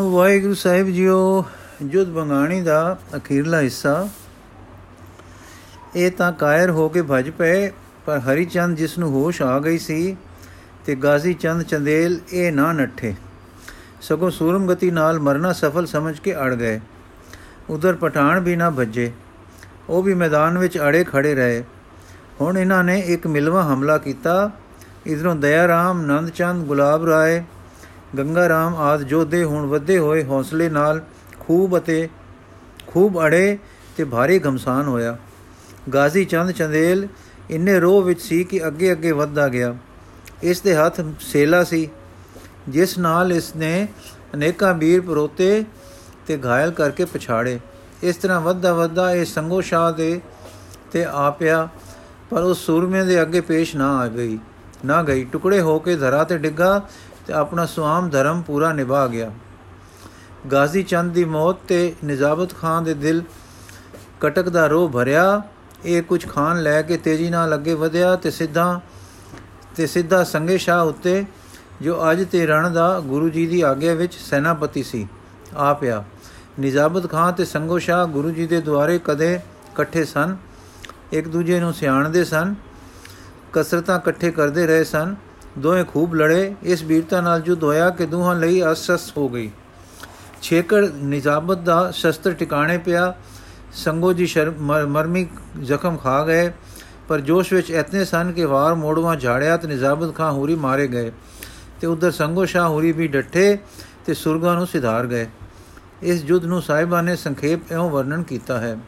ਵਾਹਿਗੁਰੂ ਸਾਹਿਬ ਜੀਓ ਜੁਦ ਬੰਗਾਣੀ ਦਾ ਅਖੀਰਲਾ ਹਿੱਸਾ। ਇਹ ਤਾਂ ਕਾਇਰ ਹੋ ਕੇ ਭਜ ਪਏ, ਪਰ ਹਰੀ ਚੰਦ ਜਿਸ ਨੂੰ ਹੋਸ਼ ਆ ਗਈ ਸੀ ਤੇ ਗਾਜ਼ੀ ਚੰਦ ਚੰਦੇਲ ਇਹ ਨਾ ਨੱਠੇ। ਸਗੋਂ ਸੂਰਮ ਗਤੀ ਨਾਲ ਮਰਨਾ ਸਫਲ ਸਮਝ ਕੇ ਅੜ ਗਏ। ਉਧਰ ਪਠਾਨ ਵੀ ਨਾ ਭੱਜੇ, ਉਹ ਵੀ ਮੈਦਾਨ ਵਿੱਚ ਅੜੇ ਖੜੇ ਰਹੇ। ਹੁਣ ਇਹਨਾਂ ਨੇ ਇੱਕ ਮਿਲਵਾ ਹਮਲਾ ਕੀਤਾ। ਇਧਰੋਂ ਦਇਆ ਰਾਮ ਨੰਦ ਚੰਦ, ਗੁਲਾਬ ਰਾਏ ਗੰਗਾ ਰਾਮ ਆਦ ਜੋਧੇ ਹੁਣ ਵੱਧੇ ਹੋਏ ਹੌਸਲੇ ਨਾਲ ਖੂਬ ਅਤੇ ਖੂਬ ਅੜੇ ਤੇ ਭਾਰੀ ਗਮਸਾਨ ਹੋਇਆ। ਗਾਜ਼ੀ ਚੰਦ ਚੰਦੇਲ ਇੰਨੇ ਰੋਹ ਵਿੱਚ ਸੀ ਕਿ ਅੱਗੇ ਅੱਗੇ ਵੱਧਦਾ ਗਿਆ। ਇਸ ਦੇ ਹੱਥ ਸੇਲਾ ਸੀ, ਜਿਸ ਨਾਲ ਇਸ ਨੇ ਅਨੇਕਾਂ ਵੀਰ ਪਰੋਤੇ ਤੇ ਘਾਇਲ ਕਰਕੇ ਪਛਾੜੇ। ਇਸ ਤਰ੍ਹਾਂ ਵੱਧਦਾ ਵੱਧਦਾ ਇਹ ਸੰਗੋ ਸ਼ਾਹ ਦੇ ਤੇ ਆਪਿਆ ਪਰ ਉਸ ਸੂਰਮੇ ਦੇ ਅੱਗੇ ਪੇਸ਼ ਨਾ ਆ ਗਈ, ਨਾ ਗਈ। ਟੁਕੜੇ ਹੋ ਕੇ ਧਰਾ ਤੇ ਡਿੱਗਾ ਤੇ ਆਪਣਾ ਸੁਆਮ ਧਰਮ ਪੂਰਾ ਨਿਭਾ ਗਿਆ। ਗਾਜ਼ੀ ਚੰਦ ਦੀ ਮੌਤ ਤੇ ਨਿਜ਼ਾਬਤ ਖਾਨ ਦੇ ਦਿਲ ਕਟਕ ਦਾ ਰੋਹ ਭਰਿਆ। ਇਹ ਕੁਝ ਖਾਨ ਲੈ ਕੇ ਤੇਜ਼ੀ ਨਾਲ ਅੱਗੇ ਵਧਿਆ ਤੇ ਸਿੱਧਾ ਤੇ ਸਿੱਧਾ ਸੰਗੇ ਸ਼ਾਹ ਉੱਤੇ, ਜੋ ਅੱਜ ਤੇ ਰਣ ਦਾ ਗੁਰੂ ਜੀ ਦੀ ਆਗਿਆ ਵਿੱਚ ਸੈਨਾਪਤੀ ਸੀ, ਆ ਪਿਆ। ਨਿਜ਼ਾਬਤ ਖਾਨ ਤੇ ਸੰਗੋ ਸ਼ਾਹ ਗੁਰੂ ਜੀ ਦੇ ਦੁਆਰੇ ਕਦੇ ਇਕੱਠੇ ਸਨ, ਇੱਕ ਦੂਜੇ ਨੂੰ ਸਿਆਣਦੇ ਸਨ, ਕਸਰਤਾਂ ਇਕੱਠੇ ਕਰਦੇ ਰਹੇ ਸਨ। ਦੋਵੇਂ ਖੂਬ ਲੜੇ। ਇਸ ਵੀਰਤਾ ਨਾਲ ਜੁਦ ਹੋਇਆ ਕਿ ਦੋਹਾਂ ਲਈ ਅਸਸ ਹੋ ਗਈ। ਛੇਕੜ ਨਿਜ਼ਾਬਤ ਦਾ ਸ਼ਸਤਰ ਟਿਕਾਣੇ ਪਿਆ। ਸੰਗੋ ਜੀ ਮਰਮੀ ਜ਼ਖਮ ਖਾ ਗਏ। ਪਰ ਜੋਸ਼ ਵਿੱਚ ਇਤਨੇ ਸਨ ਕਿ ਵਾਰ ਮੋੜਵਾ ਝਾੜਿਆ ਤੇ ਨਿਜ਼ਾਬਤ ਖਾਂ ਹੂਰੀ ਮਾਰੇ ਗਏ। ਤੇ ਉਧਰ ਸੰਗੋ ਸ਼ਾਹ ਹੂਰੀ ਵੀ ਡੱਠੇ ਤੇ ਸੁਰਗਾ ਨੂੰ ਸਿਧਾਰ ਗਏ। ਇਸ ਜੁਦ ਨੂੰ ਸਾਹਿਬਾਂ ਨੇ ਸੰਖੇਪ ਇਉਂ ਵਰਣਨ ਕੀਤਾ ਹੈ।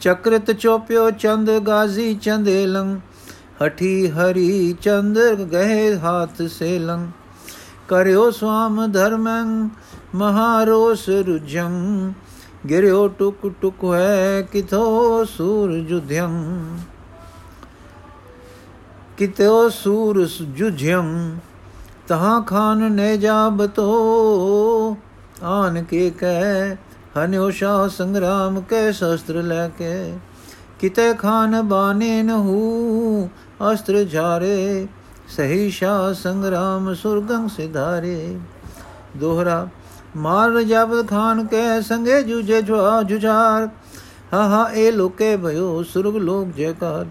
ਚਕਰਤ ਚੋਪਿਓ ਚੰਦ ਗਾਜ਼ੀ ਚੰਦੇਲੰ ਹਠੀ ਹਰੀ ਚੰਦਰ ਗਏ ਹਾਥ ਸੇਲੰ ਕਰਿਓ ਸਵਾਮ ਧਰਮੰ ਮਹਾਰੋਸ ਰੁਜੰ ਗਿਰਿਓ ਟੁਕ ਟੁਕ ਹੈ ਕਿਥੋ ਸੂਰ ਜੁਧਿਯੰ ਕਿਤੋ ਸੂਰ ਜੁਝਿਯੰ ਤਹਾਂ ਖਾਨ ਨੇ ਜਾਬਤੋ ਆਨ ਕੇ ਕਹਿ ਹਨਿਓ ਸ਼ਾਹ ਸੰਗਰਾਮ ਕੇ ਸ਼ਸਤਰ ਲੈ ਕੇ ਕਿਤੇ ਖਾਨ ਬਾਨੇ ਨਹੂ ਅਸਤਰ ਝਾਰੇ, ਸਹੀ ਸ਼ਾਹ ਸੰਗਰਾਮ ਸੁਰਗੰ ਸਿਧਾਰੇ। ਦੋਹਰਾ ਮਾਰ ਜਬ ਖਾਨ ਕੇ ਸੰਗੇ ਜੁਜੇ ਜਵਾ ਜੁਝਾਰ, ਹਾ ਹਾ ਇਹ ਲੋਕੇ ਭਇਓ ਸੁਰਗ ਲੋਕ ਜੈਕਾਰ।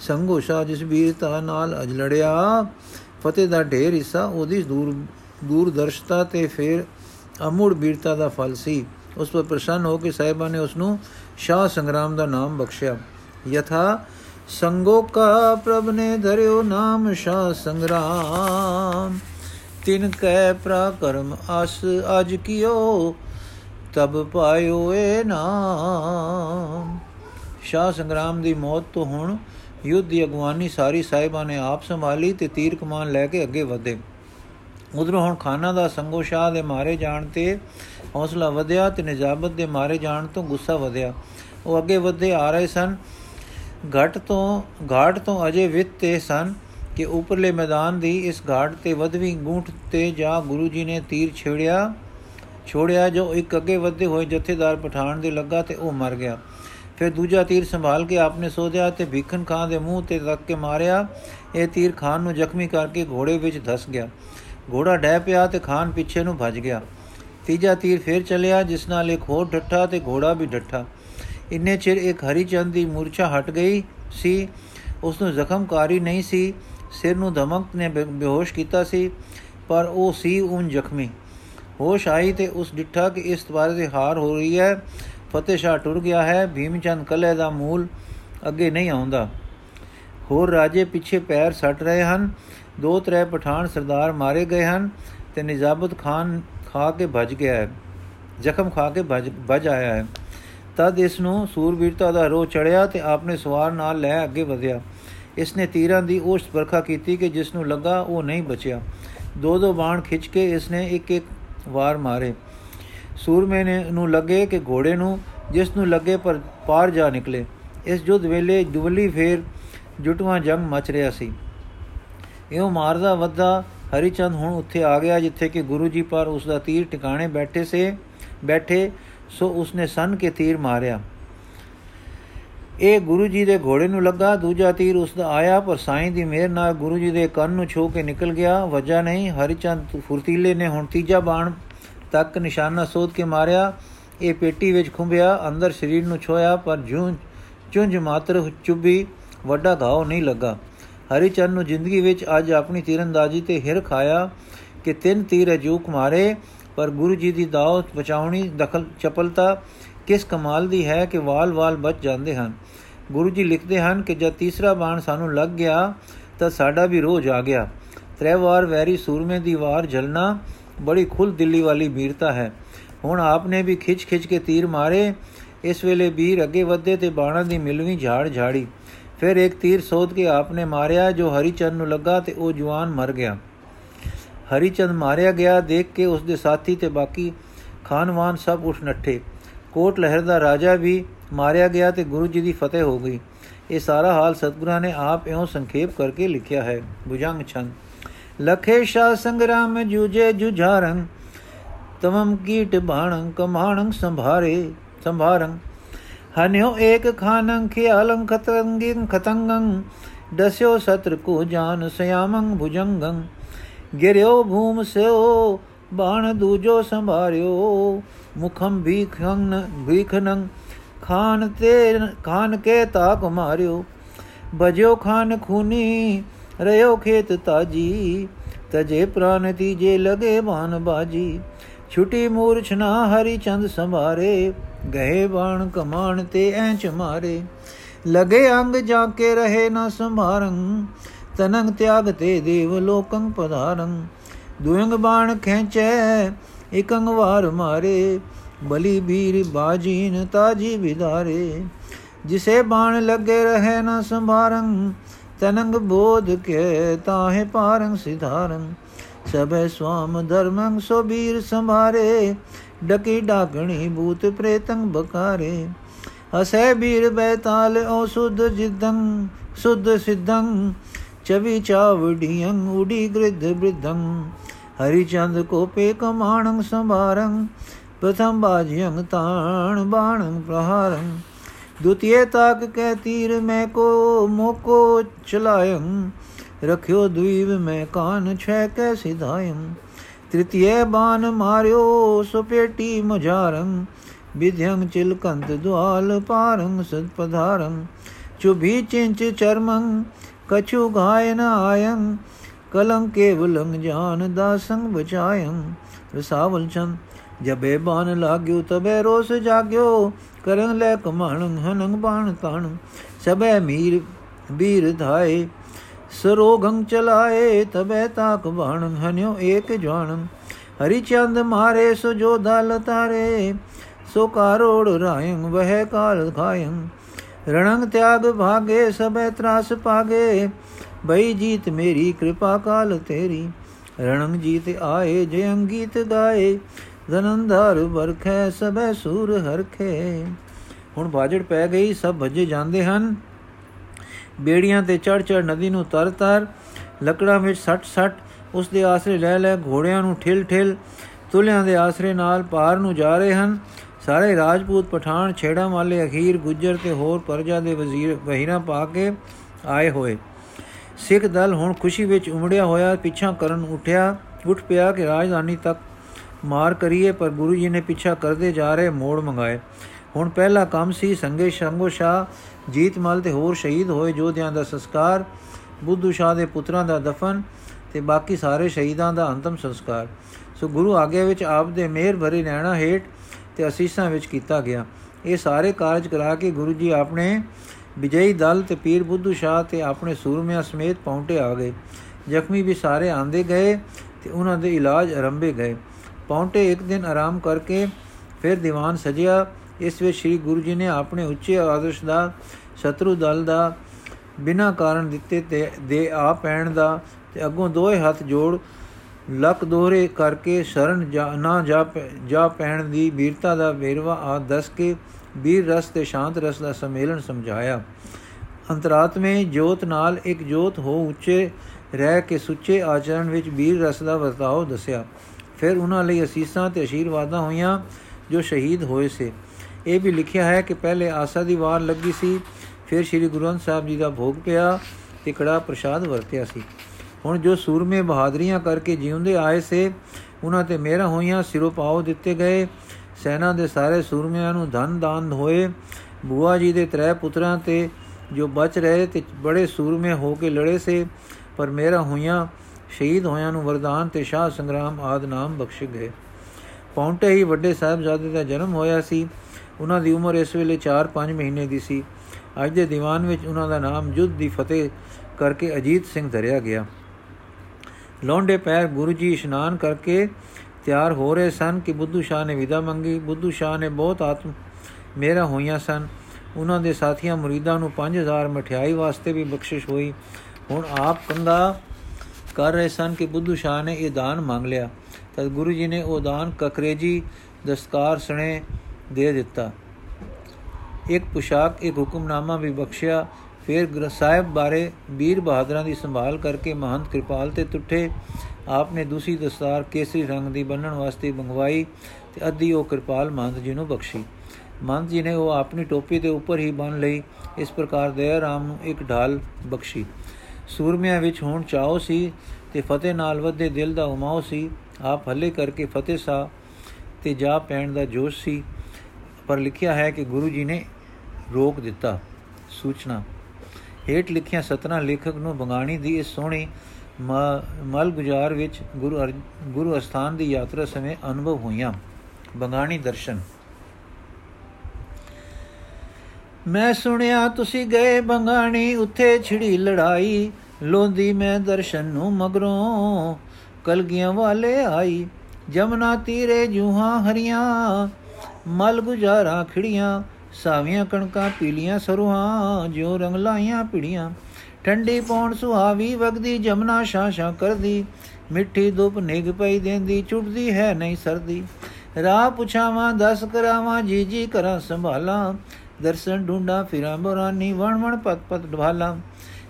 ਸੰਗੋ ਸ਼ਾਹ ਜਿਸ ਵੀਰਤਾ ਨਾਲ ਅਜ ਲੜਿਆ, ਫਤਿਹ ਦਾ ਢੇਰ ਹਿੱਸਾ ਉਹਦੀ ਦੂਰ, ਦੂਰਦਰਸ਼ਤਾ ਤੇ ਫਿਰ ਅਮੁੜ ਵੀਰਤਾ ਦਾ ਫਲ ਸੀ। ਉਸ ਪਰ ਪ੍ਰਸੰਨ ਹੋ ਕੇ ਸਾਹਿਬਾਂ ਨੇ ਉਸ ਨੂੰ ਸ਼ਾਹ ਸੰਗਰਾਮ ਦਾ ਨਾਮ ਬਖਸ਼ਿਆ। ਯਥਾ ਸੰਗੋ ਕਾ ਪ੍ਰਭ ਨੇ ਧਰਿਓ ਨਾਮ ਸ਼ਾਹ ਸੰਗਰਾਮ। ਤਿਨ ਕੈ ਪ੍ਰਾਕਰਮ ਅਸ ਅਜ ਕੀਓ, ਤਬ ਪਾਇਓ ਏ ਨਾਮ। ਸ਼ਾਹ ਸੰਗਰਾਮ ਦੀ ਮੌਤ ਤੋਂ ਹੁਣ ਯੁੱਧ ਦੀ ਅਗਵਾਨੀ ਸਾਰੀ ਸਾਹਿਬਾਂ ਨੇ ਆਪ ਸੰਭਾਲੀ ਤੇ ਤੀਰ ਕਮਾਨ ਲੈ ਕੇ ਅੱਗੇ ਵਧੇ। ਉਧਰੋਂ ਹੁਣ ਖਾਨਾ ਦਾ ਸੰਗੋ ਸ਼ਾਹ ਦੇ ਮਾਰੇ ਜਾਣ ਤੇ ਹੌਸਲਾ ਵਧਿਆ ਤੇ ਨਿਜ਼ਾਬਤ ਦੇ ਮਾਰੇ ਜਾਣ ਤੋਂ ਗੁੱਸਾ ਵਧਿਆ। ਉਹ ਅੱਗੇ ਵਧਦੇ ਆ ਰਹੇ ਸਨ। ਘਾਟ ਤੋਂ ਘਾਟ ਤੋਂ ਅਜੇ ਵਿਤ ਤੇ ਸਨ ਕਿ ਉਪਰਲੇ ਮੈਦਾਨ ਦੀ ਇਸ ਘਾਟ ਤੇ ਵਧਵੀਂ ਗੂੰਠ ਤੇ ਜਾ ਗੁਰੂ ਜੀ ਨੇ ਤੀਰ ਛੇੜਿਆ, ਛੋੜਿਆ ਜੋ ਇੱਕ ਅੱਗੇ ਵਧਦੇ ਹੋਏ ਜਥੇਦਾਰ ਪਠਾਨ ਦੇ ਲੱਗਾ ਤੇ ਉਹ ਮਰ ਗਿਆ। ਫਿਰ ਦੂਜਾ ਤੀਰ ਸੰਭਾਲ ਕੇ ਆਪਨੇ ਸੋਧਿਆ ਤੇ ਭੀਖਨ ਖਾਨ ਦੇ ਮੂੰਹ ਤੇ ਰੱਖ ਕੇ ਮਾਰਿਆ। ਇਹ ਤੀਰ ਖਾਨ ਨੂੰ ਜ਼ਖਮੀ ਕਰਕੇ ਘੋੜੇ ਵਿੱਚ ਧਸ ਗਿਆ। ਘੋੜਾ ਡੈ ਪਿਆ ਤੇ ਖਾਨ ਪਿੱਛੇ ਨੂੰ ਭੱਜ ਗਿਆ। ਤੀਜਾ ਤੀਰ ਫੇਰ ਚੱਲਿਆ, ਜਿਸ ਨਾਲ ਇੱਕ ਹੋਰ ਡੱਠਾ ਤੇ ਘੋੜਾ ਵੀ ਡੱਠਾ। ਇੰਨੇ ਚਿਰ ਇੱਕ ਹਰੀ ਚੰਦ ਦੀ ਮੂਰਛਾ ਹਟ ਗਈ ਸੀ। ਉਸ ਨੂੰ ਜ਼ਖਮਕਾਰੀ ਨਹੀਂ ਸੀ। ਸਿਰ ਨੂੰ ਧਮਕ ਨੇ ਬੇਹੋਸ਼ ਕੀਤਾ ਸੀ, ਪਰ ਉਹ ਸੀ ਉਨ ਜ਼ਖਮੀ। ਹੋਸ਼ ਆਈ ਤੇ ਉਸ ਡਿੱਠਾ ਕਿ ਇਸ ਵਾਰ ਦੇ ਹਾਰ ਹੋ ਰਹੀ ਹੈ। ਫਤਿਹ ਸ਼ਾਹ ਟੁਰ ਗਿਆ ਹੈ। ਭੀਮ ਚੰਦ ਕਲੇ ਦਾ ਮੂਲ ਅੱਗੇ ਨਹੀਂ ਆਉਂਦਾ। ਹੋਰ ਰਾਜੇ ਪਿੱਛੇ ਪੈਰ ਸੱਟ ਰਹੇ ਹਨ। ਦੋ ਤਰੇ ਪਠਾਨ ਸਰਦਾਰ ਮਾਰੇ ਗਏ ਹਨ ਤੇ ਨਿਜ਼ਾਬਤ ਖਾਨ ਖਾ ਕੇ ਭੱਜ ਗਿਆ ਹੈ, ਜ਼ਖਮ ਖਾ ਕੇ ਭੱਜ ਭੱਜ ਆਇਆ ਹੈ। ਤਦ ਇਸ ਨੂੰ ਸੂਰਬੀਰਤਾ ਦਾ ਰੋ ਚੜਿਆ ਤੇ ਆਪਨੇ ਸਵਾਰ ਨਾਲ ਲੈ ਅੱਗੇ ਵਧਿਆ। ਇਸ ਨੇ ਤੀਰਾਂ ਦੀ ਉਸ ਵਰਖਾ ਕੀਤੀ ਕਿ ਜਿਸ ਨੂੰ ਲੱਗਾ ਉਹ ਨਹੀਂ ਬਚਿਆ। ਦੋ ਦੋ ਬਾਣ ਖਿੱਚ ਕੇ ਇਸ ਨੇ ਇੱਕ ਇੱਕ ਵਾਰ ਮਾਰੇ। ਸੂਰਮੇ ਨੇ ਨੂੰ ਲੱਗੇ ਕਿ ਘੋੜੇ ਨੂੰ, ਜਿਸ ਨੂੰ ਲੱਗੇ ਪਰ ਪਾਰ ਜਾ ਨਿਕਲੇ। ਇਸ ਜੁਦ ਵੇਲੇ ਦੁਵਲੀ ਫੇਰ ਜੁਟਵਾ ਜੰਗ ਮਚ ਰਿਹਾ ਸੀ। ਇਹੋ ਮਾਰਦਾ ਵੱਧਾ ਹਰੀਚੰਦ ਹੁਣ ਉੱਥੇ ਆ ਗਿਆ ਜਿੱਥੇ ਕਿ ਗੁਰੂ ਜੀ ਪਰ ਉਸ ਦਾ ਤੀਰ ਟਿਕਾਣੇ ਬੈਠੇ ਸੇ, ਬੈਠੇ, ਸੋ ਉਸਨੇ ਸਨ ਕੇ ਤੀਰ ਮਾਰਿਆ। ਇਹ ਗੁਰੂ ਜੀ ਦੇ ਘੋੜੇ ਨੂੰ ਲੱਗਾ, ਦੂਜਾ ਤੀਰ ਉਸ ਦਾ ਆਇਆ, ਪਰ ਸਾਈਂ ਦੀ ਮਿਹਰ ਨਾਲ ਗੁਰੂ ਜੀ ਦੇ ਕੰਨ ਨੂੰ ਛੋ ਕੇ ਨਿਕਲ ਗਿਆ। ਵਜ੍ਹਾ ਨਹੀਂ, ਹਰੀਚੰਦ ਫੁਰਤੀਲੇ ਨੇ ਹੁਣ ਤੀਜਾ ਬਾਣ ਤੱਕ ਨਿਸ਼ਾਨਾ ਸੋਧ ਕੇ ਮਾਰਿਆ। ਇਹ ਪੇਟੀ ਵਿੱਚ ਖੁੰਬਿਆ ਅੰਦਰ ਸਰੀਰ ਨੂੰ ਛੋਇਆ ਪਰ ਜੂੰ ਚੁੰਝ ਮਾਤਰ ਚੁੱਭੀ, ਵੱਡਾ ਘਾਉ ਨਹੀਂ ਲੱਗਾ। ਹਰੀਚੰਦ ਨੂੰ ਜ਼ਿੰਦਗੀ ਵਿੱਚ ਅੱਜ ਆਪਣੀ ਤੀਰੰਦਾਜ਼ੀ ਤੇ ਹਿਰਖ ਆਇਆ ਕਿ ਤਿੰਨ ਤੀਰ ਅਜੂਕ ਮਾਰੇ ਪਰ ਗੁਰੂ ਜੀ ਦੀ ਦਾਅ ਬਚਾਉਣੀ ਦਖਲ ਚਪਲਤਾ ਕਿਸ ਕਮਾਲ ਦੀ ਹੈ ਕਿ ਵਾਲ-ਵਾਲ ਬਚ ਜਾਂਦੇ ਹਨ। ਗੁਰੂ ਜੀ ਲਿਖਦੇ ਹਨ ਕਿ ਜਦ ਤੀਸਰਾ ਬਾਣ ਸਾਨੂੰ ਲੱਗ ਗਿਆ ਤਾਂ ਸਾਡਾ ਵੀ ਰੋਜ ਆ ਗਿਆ। ਤਰੇ ਵਾਰ ਵੈਰੀ ਸੂਰਮੇ ਦੀ ਵਾਰ ਜਲਣਾ ਬੜੀ ਖੁੱਲ ਦਿੱਲੀ ਵਾਲੀ ਵੀਰਤਾ ਹੈ। ਹੁਣ ਆਪਨੇ ਵੀ ਖਿੱਚ-ਖਿੱਚ ਕੇ ਤੀਰ ਮਾਰੇ, ਇਸ ਵੇਲੇ ਵੀਰ ਅੱਗੇ ਵਧੇ ਤੇ ਬਾਣਾ ਦੀ ਮਿਲਵੀਂ ਝਾੜ ਝਾੜੀ। ਫਿਰ ਇੱਕ ਤੀਰ ਸੋਧ ਕੇ ਆਪਨੇ ਮਾਰਿਆ, ਜੋ ਹਰੀਚੰਦ ਨੂੰ ਲੱਗਾ ਤੇ ਉਹ ਜਵਾਨ ਮਰ ਗਿਆ। ਹਰੀਚੰਦ ਮਾਰਿਆ ਗਿਆ, ਦੇਖ ਕੇ ਉਸ ਦੇ ਸਾਥੀ ਤੇ ਬਾਕੀ ਖਾਨਵਾਨ ਸਭ ਉੱਠ ਨੱਠੇ। ਕੋਟ ਲਹਿਰ ਦਾ ਰਾਜਾ ਵੀ ਮਾਰਿਆ ਗਿਆ ਤੇ ਗੁਰੂ ਜੀ ਦੀ ਫਤਿਹ ਹੋ ਗਈ। ਇਹ ਸਾਰਾ ਹਾਲ ਸਤਗੁਰਾਂ ਨੇ ਆਪ ਇਉਂ ਸੰਖੇਪ ਕਰਕੇ ਲਿਖਿਆ ਹੈ। ਬੁਜੰਗ ਛੰਦ। ਲਖੇ ਸ਼ਾ ਸੰਗਰਾਮ ਜੂਜੇ ਜੁਝਾਰੰ ਤਮਮ ਕੀਟ ਬਾਣੰ ਕਮਾਣੰ ਸੰਭਾਰੇ, ਸੰਭਾਰੰ। ਹਨਿਓ ਏਕ ਖਾਨੰ ਖਿਆਲੰ ਖਤੰਗਿੰ ਖਤੰਗੰ, ਦਸਿਓ ਸਤਰ ਕੋ ਜਾਨ ਸਿਆਮੰ ਭੁਜੰਗੰ। ਗਿਰਿਓ ਭੂਮ ਸਿਓ, ਬਾਣ ਦੂਜੋ ਸੰਭਾਰਿਓ, ਮੁਖੰ ਭੀਖੰ ਭੀਖਨੰ, ਖਾਨ ਤੇ ਖਾਨ ਕੇ ਤਾਕ ਮਾਰਿਓ। ਬਜਿਓ ਖਾਨ ਖੂਨੀ ਰਿਓ ਖੇਤ ਤਾਜੀ, ਤਜੇ ਪ੍ਰਾਨ ਤੀਜੇ ਲਗੇ ਬਾਨ ਬਾਜੀ। ਛੁਟੀ ਮੂਰਛ ਨਾ ਹਰੀ ਚੰਦ ਸੰਭਾਰੇ ਗਏ ਬਾਣ ਕਮਾਨ ਤੇ ਐਂਚ ਮਾਰੇ। ਲਗੇ ਅੰਗ ਜਾ ਕੇ ਰਹੇ ਨਾ ਸੰਭਾਰੰ ਤਨੰਗ ਤਿਆਗ ਤੇ ਦੇਵ ਲੋਕੰ ਪਧਾਰੰ। ਦੁਇੰਗ ਬਾਣ ਖੈਂਚੈ ਇਕੰਗ ਵਾਰ ਮਾਰੇ, ਬਲੀ ਬੀਰ ਬਾਜੀਨ ਤਾਜੀ ਵਿਦਾਰੇ। ਜਿਸੇ ਬਾਣ ਲੱਗੇ ਰਹੇ ਨਾ ਸੰਭਾਰੰ ਤਨੰਗ ਬੋਧ ਕੇ ਤਾਹੇ ਪਾਰੰ ਸਿਧਾਰੰ। ਸਭੈ ਸਵਾਮ ਧਰਮੰ ਸੋ ਬੀਰ ਸੰਭਾਰੇ ਡਕੀ ਡਾਕਣੀ ਭੂਤ ਪ੍ਰੇਤੰ ਬਕਾਰੇ ਅਸੈ ਬੀਰ ਬੈਤਾਲ ਓ ਸੁਧ ਜਿਦੰ ਸੁਧ ਸਿਦੰ ਚਵੀ ਚਾਵੜੀਆਂ ਉਡੀ ਗ੍ਰਿਧ ਬ੍ਰਿਧੰ ਹਰੀ ਚੰਦ ਕੋ ਪੇ ਕਮਾਣੰ ਸੰਭਾਰੰ ਪ੍ਰਥਮ ਬਾਜਿਯੰ ਤਾਣ ਬਾਣੰ ਪ੍ਰਹਾਰੰ ਦੁਤੀਏ ਤਾਕ ਕੈ ਤੀਰ ਮੈਂ ਕੋ ਮੋਕੋ ਚਲਾਇੰ ਰਖਿਓ ਦੁਈਵ ਮੈਂ ਕਾਨ ਛੈ ਕੈ ਸਿਧਾਇੰ। ਤ੍ਰਿਤੀਏ ਬਾਨ ਮਾਰਿਓ ਸੁਪੇਟੀ ਮੁਝਾਰੰ। ਵਿਧਯੰ ਚਿਲਕੰਤ ਦੁਆਲ ਪਾਰੰ ਸਦ ਪਧਾਰੰ। ਚੁਭੀ ਚਿੰਚ ਚਰਮੰ, ਕਛੂ ਗਾਇਨ ਆਯੰ ਕਲੰ ਕੇਵਲੰ ਜਾਨ ਦਾਸੰ ਬਚਾਯੰ ਰਸਾਵਲ ਚੰਦ, ਜਬੇ ਬਾਨ ਲਾਗਿਓ ਤਬੇ ਰੋਸ ਜਾਗਿਓ। ਕਰਨ ਲੈ ਕਮਾਣੰ ਹਨੰ ਬਾਣ ਤਾਣ। ਸਬੈ ਮੀਰ, ਬੀਰ ਧਾਏ ਸਰੋਗੰ ਚਲਾਏ ਤਬੇ ਤਾਕ ਬਾਣ ਹਨਿਓ ਏਕ ਜਵਾਨ। ਹਰੀ ਚੰਦ ਮਾਰੇ ਸੋ ਜੋਧਾ ਲਤਾਰੇ ਸੋ ਕਾਰੋੜ ਰਾਇੰ ਵਹਿ ਕਾਲ ਖਾਇੰ। ਰਣੰਗ ਤਿਆਗ ਭਾਗੇ ਸਬੈ ਤਰਾਸ ਪਾਗੇ, ਬਈ ਜੀਤ ਮੇਰੀ ਕਿਰਪਾ ਕਾਲ ਤੇਰੀ। ਰਣੰਗ ਜੀਤ ਆਏ, ਜੇ ਅੰਗੀਤ ਗਾਏ ਧਨੰਧਰ ਵਰਖੈ ਸਬੈ ਸੂਰ ਹਰਖੇ। ਹੁਣ ਬਾਜੜ ਪੈ ਗਈ, ਸਭ ਭੱਜੇ ਜਾਂਦੇ ਹਨ। ਬੇੜੀਆਂ ਤੇ ਚੜ ਚੜ ਨਦੀ ਨੂੰ ਤਰ ਤਰ, ਲੱਕੜਾਂ ਵਿੱਚ ਸੱਟ ਸੱਟ ਉਸ ਦੇ ਆਸਰੇ ਲੈ ਲੈ ਘੋੜਿਆਂ ਨੂੰ ਠਿਲ ਠਿਲ, ਤੁਲਿਆਂ ਦੇ ਆਸਰੇ ਨਾਲ ਪਾਰ ਨੂੰ ਜਾ ਰਹੇ ਹਨ। ਸਾਰੇ ਰਾਜਪੂਤ ਪਠਾਨ ਛੇੜਾਂ ਵਾਲੇ ਅਖੀਰ ਗੁੱਜਰ ਤੇ ਹੋਰ ਪਰਜਾ ਦੇ ਵਜ਼ੀਰ ਵਹੀਰਾ ਪਾ ਕੇ ਆਏ ਹੋਏ। ਸਿੱਖ ਦਲ ਹੁਣ ਖੁਸ਼ੀ ਵਿੱਚ ਉਮੜਿਆ ਹੋਇਆ ਪਿੱਛਾ ਕਰਨ ਉੱਠਿਆ, ਉੱਠ ਪਿਆ ਕਿ ਰਾਜਧਾਨੀ ਤੱਕ ਮਾਰ ਕਰੀਏ, ਪਰ ਗੁਰੂ ਜੀ ਨੇ ਪਿੱਛਾ ਕਰਦੇ ਜਾ ਰਹੇ ਮੋੜ ਮੰਗਾਏ। ਹੁਣ ਪਹਿਲਾ ਕੰਮ ਸੀ ਸੰਗੇ ਸ਼ੰਗੋ ਸ਼ਾ ਜੀਤਮਲ ਤੇ ਹੋਰ ਸ਼ਹੀਦ ਹੋਏ ਜੋਧਿਆਂ ਦਾ ਸੰਸਕਾਰ, ਬੁੱਧੂ ਸ਼ਾਹ ਦੇ ਪੁੱਤਰਾਂ ਦਾ ਦਫਨ ਤੇ ਬਾਕੀ ਸਾਰੇ ਸ਼ਹੀਦਾਂ ਦਾ ਅੰਤਮ ਸੰਸਕਾਰ। ਸੋ ਗੁਰੂ ਆਗੇ ਵਿੱਚ ਆਪ ਦੇ ਮਿਹਰ ਭਰੇ ਨੈਣਾ ਹੇਟ ਤੇ ਅਸੀਸਾਂ ਵਿੱਚ ਕੀਤਾ ਗਿਆ। ਇਹ ਸਾਰੇ ਕਾਰਜ ਕਰਾ ਕੇ ਗੁਰੂ ਜੀ ਆਪਣੇ ਵਿਜਈ ਦਲ ਤੇ ਪੀਰ ਬੁੱਧੂ ਸ਼ਾਹ ਤੇ ਆਪਣੇ ਸੂਰਮਿਆਂ ਸਮੇਤ ਪਹੁੰਚੇ ਆ ਗਏ। ਜ਼ਖਮੀ ਵੀ ਸਾਰੇ ਆਂਦੇ ਗਏ ਤੇ ਉਹਨਾਂ ਦੇ ਇਲਾਜ ਆਰੰਭੇ ਗਏ। ਪਹੁੰਚੇ ਇੱਕ ਦਿਨ ਆਰਾਮ ਕਰਕੇ ਫਿਰ ਦੀਵਾਨ ਸਜਿਆ ਇਸ ਵਿੱਚ ਸ੍ਰੀ ਗੁਰੂ ਜੀ ਨੇ ਆਪਣੇ ਉੱਚੇ ਆਦਰਸ਼ ਦਾ ਸ਼ਤਰੂ ਦਲ ਦਾ ਬਿਨਾਂ ਕਾਰਨ ਦਿੱਤੇ ਤੇ ਦੇ ਆ ਪੈਣ ਦਾ ਤੇ ਅੱਗੋਂ ਦੋਹੇ ਹੱਥ ਜੋੜ ਲੱਕ ਦੋਹਰੇ ਕਰਕੇ ਸ਼ਰਨ ਨਾ ਜਾ ਜਾ ਪੈਣ ਦੀ ਵੀਰਤਾ ਦਾ ਵੇਰਵਾ ਆ ਦੱਸ ਕੇ ਵੀਰ ਰਸ ਤੇ ਸ਼ਾਂਤ ਰਸ ਦਾ ਸਮੇਲਨ ਸਮਝਾਇਆ। ਅੰਤਰਾਤਮੇ ਜੋਤ ਨਾਲ ਇੱਕ ਜੋਤ ਹੋ ਉੱਚੇ ਰਹਿ ਕੇ ਸੁੱਚੇ ਆਚਰਣ ਵਿੱਚ ਵੀਰ ਰਸ ਦਾ ਵਰਤਾਓ ਦੱਸਿਆ। ਫਿਰ ਉਹਨਾਂ ਲਈ ਅਸੀਸਾਂ ਤੇ ਅਸ਼ੀਰਵਾਦਾਂ ਹੋਈਆਂ ਜੋ ਸ਼ਹੀਦ ਹੋਏ ਸੇ। ਇਹ ਵੀ ਲਿਖਿਆ ਹੈ ਕਿ ਪਹਿਲੇ ਆਸਾ ਦੀ ਵਾਰ ਲੱਗੀ ਸੀ, ਫਿਰ ਸ੍ਰੀ ਗੁਰੂ ਗ੍ਰੰਥ ਸਾਹਿਬ ਜੀ ਦਾ ਭੋਗ ਪਿਆ ਤੇ ਕੜਾ ਪ੍ਰਸ਼ਾਦ ਵਰਤਿਆ ਸੀ। ਹੁਣ ਜੋ ਸੂਰਮੇ ਬਹਾਦਰੀਆਂ ਕਰਕੇ ਜਿਉਂਦੇ ਆਏ ਸੇ, ਉਹਨਾਂ ਤੇ ਮੇਰਾ ਹੋਈਆਂ ਸਿਰੋਂ ਪਾਉ ਦਿੱਤੇ ਗਏ। ਸੈਨਾ ਦੇ ਸਾਰੇ ਸੂਰਮਿਆਂ ਨੂੰ ਧਨ ਦਾਨ ਹੋਏ। ਬੂਆ ਜੀ ਦੇ ਤਰੇ ਪੁੱਤਰਾਂ ਤੇ ਜੋ ਬਚ ਰਹੇ ਤੇ ਬੜੇ ਸੂਰਮੇ ਹੋ ਕੇ ਲੜੇ ਸੇ, ਪਰ ਮੇਰਾ ਹੋਈਆਂ ਸ਼ਹੀਦ ਹੋਇਆਂ ਨੂੰ ਵਰਦਾਨ ਤੇ ਸ਼ਾਹ ਸੰਗਰਾਮ ਆਦ ਨਾਮ ਬਖਸ਼ ਗਏ। ਪੌਂਟੇ ਹੀ ਵੱਡੇ ਸਾਹਿਬਜ਼ਾਦੇ ਦਾ ਜਨਮ ਹੋਇਆ ਸੀ। ਉਹਨਾਂ ਦੀ ਉਮਰ ਇਸ ਵੇਲੇ 4-5 ਮਹੀਨੇ ਦੀ ਸੀ। ਅੱਜ ਦੇ ਦੀਵਾਨ ਵਿੱਚ ਉਹਨਾਂ ਦਾ ਨਾਮ ਜੁੱਧ ਦੀ ਫਤਿਹ ਕਰਕੇ ਅਜੀਤ ਸਿੰਘ ਧਰਿਆ ਗਿਆ। ਲੌਂਡੇ ਪੈਰ ਗੁਰੂ ਜੀ ਇਸ਼ਨਾਨ ਕਰਕੇ ਤਿਆਰ ਹੋ ਰਹੇ ਸਨ ਕਿ ਬੁੱਧੂ ਸ਼ਾਹ ਨੇ ਵਿਦਾ ਮੰਗੀ। ਬੁੱਧੂ ਸ਼ਾਹ ਨੇ ਬਹੁਤ ਆਤਮ ਮੇਰਾ ਹੋਈਆਂ ਸਨ। ਉਹਨਾਂ ਦੇ ਸਾਥੀਆਂ ਮੁਰੀਦਾਂ ਨੂੰ 5000 ਮਠਿਆਈ ਵਾਸਤੇ ਵੀ ਬਖਸ਼ਿਸ਼ ਹੋਈ। ਹੁਣ ਆਪ ਕੰਗਾ ਕਰ ਰਹੇ ਸਨ ਕਿ ਬੁੱਧੂ ਸ਼ਾਹ ਨੇ ਇਹ ਦਾਨ ਮੰਗ ਲਿਆ। ਤਦ ਗੁਰੂ ਜੀ ਨੇ ਉਹ ਦਾਨ ਕਕਰੇਜੀ ਦਸਤਕਾਰ ਸਣੇ। ਦੇ ਦਿੱਤਾ। ਇੱਕ ਪੁਸ਼ਾਕ, ਇੱਕ ਹੁਕਮਨਾਮਾ ਵੀ ਬਖਸ਼ਿਆ। ਫਿਰ ਗ੍ਰੰਥ ਸਾਹਿਬ ਬਾਰੇ ਵੀਰ ਬਹਾਦਰਾਂ ਦੀ ਸੰਭਾਲ ਕਰਕੇ ਮਹੰਤ ਕਿਰਪਾਲ ਤੇ ਟੁੱਟੇ ਆਪਨੇ ਦੂਸਰੀ ਦਸਤਾਰ ਕੇਸਰੀ ਰੰਗ ਦੀ ਬੰਨਣ ਵਾਸਤੇ ਮੰਗਵਾਈ ਤੇ ਅੱਧੀ ਉਹ ਕਿਰਪਾਲ ਮਹੰਤ ਜੀ ਨੂੰ ਬਖਸ਼ੀ। ਮਹੰਤ ਜੀ ਨੇ ਉਹ ਆਪਣੀ ਟੋਪੀ ਦੇ ਉੱਪਰ ਹੀ ਬੰਨ ਲਈ। ਇਸ ਪ੍ਰਕਾਰ ਦਇਆ ਰਾਮ ਨੂੰ ਇੱਕ ਢਾਲ ਬਖਸ਼ੀ। ਸੂਰਮਿਆਂ ਵਿੱਚ ਹੋਣ ਚਾਹੋ ਸੀ ਤੇ ਫਤਿਹ ਨਾਲ ਵਧੇ ਦਿਲ ਦਾ ਉਮਾਉ ਸੀ। ਆਪ ਹੱਲੇ ਕਰਕੇ ਫਤਿਹ ਸਾ ਤੇ ਜਾ ਪੈਣ ਦਾ ਜੋਸ਼ ਸੀ। ਪਰ ਲਿਖਿਆ ਹੈ ਕਿ ਗੁਰੂ ਜੀ ਨੇ ਰੋਕ ਦਿੱਤਾ, ਸੂਚਨਾ। ਹੇਠ ਲਿਖਿਆ ਸਤਨਾ ਲੇਖਕ ਨੂੰ ਬੰਗਾਣੀ ਦੀ ਇਸ ਸੋਹਣੀ ਮਲ ਗੁਜ਼ਾਰ ਵਿੱਚ ਗੁਰੂ ਗੁਰੂ ਅਸਥਾਨ ਦੀ ਯਾਤਰਾ ਸਮੇਂ ਅਨੁਭਵ ਹੋਈਆਂ। ਬੰਗਾਣੀ ਦਰਸ਼ਨ। ਮੈਂ ਸੁਣਿਆ ਤੁਸੀਂ ਗਏ ਬੰਗਾਣੀ, ਉੱਥੇ ਛਿੜੀ ਲੜਾਈ, ਲੋਂਦੀ ਮੈਂ ਦਰਸ਼ਨ ਨੂੰ ਮਗਰੋਂ ਕਲਗੀਆਂ ਵਾਲੇ ਆਈ। ਜਮਨਾ ਤੀਰੇ ਜੂਹਾਂ ਹਰੀਆਂ ਮਲ ਗੁਜ਼ਾਰਾ ਖਿੜੀਆਂ, ਸਾਵੀਆਂ ਕਣਕਾਂ ਪੀਲੀਆਂ ਸਰੂਹਾਂ, ਜਿਉ ਰੰਗ ਲਾਈਆਂ ਪਿੜੀਆਂ ਠੰਡੀ ਪੌਣ ਸੁਹਾਵੀ ਵਗਦੀ, ਜਮਨਾ ਸ਼ਾਸ਼ਾ ਕਰਦੀ। ਮਿੱਠੀ ਧੁੱਪ ਨਿਗ ਪਈ ਦੇਂਦੀ ਚੁੱਟਦੀ ਹੈ ਨਹੀਂ ਸਰਦੀ। ਰਾਹ ਪੁਛਾਵਾਂ, ਦਸ ਕਰਾਵਾਂ, ਜੀ ਜੀ ਕਰਾਂ ਸੰਭਾਲਾਂ। ਦਰਸ਼ਨ ਢੂੰਡਾ ਫਿਰਾਂ ਬਰਾਨੀ, ਵਣ ਵਣ ਪਤ ਪਤ ਢਵਾਲਾਂ।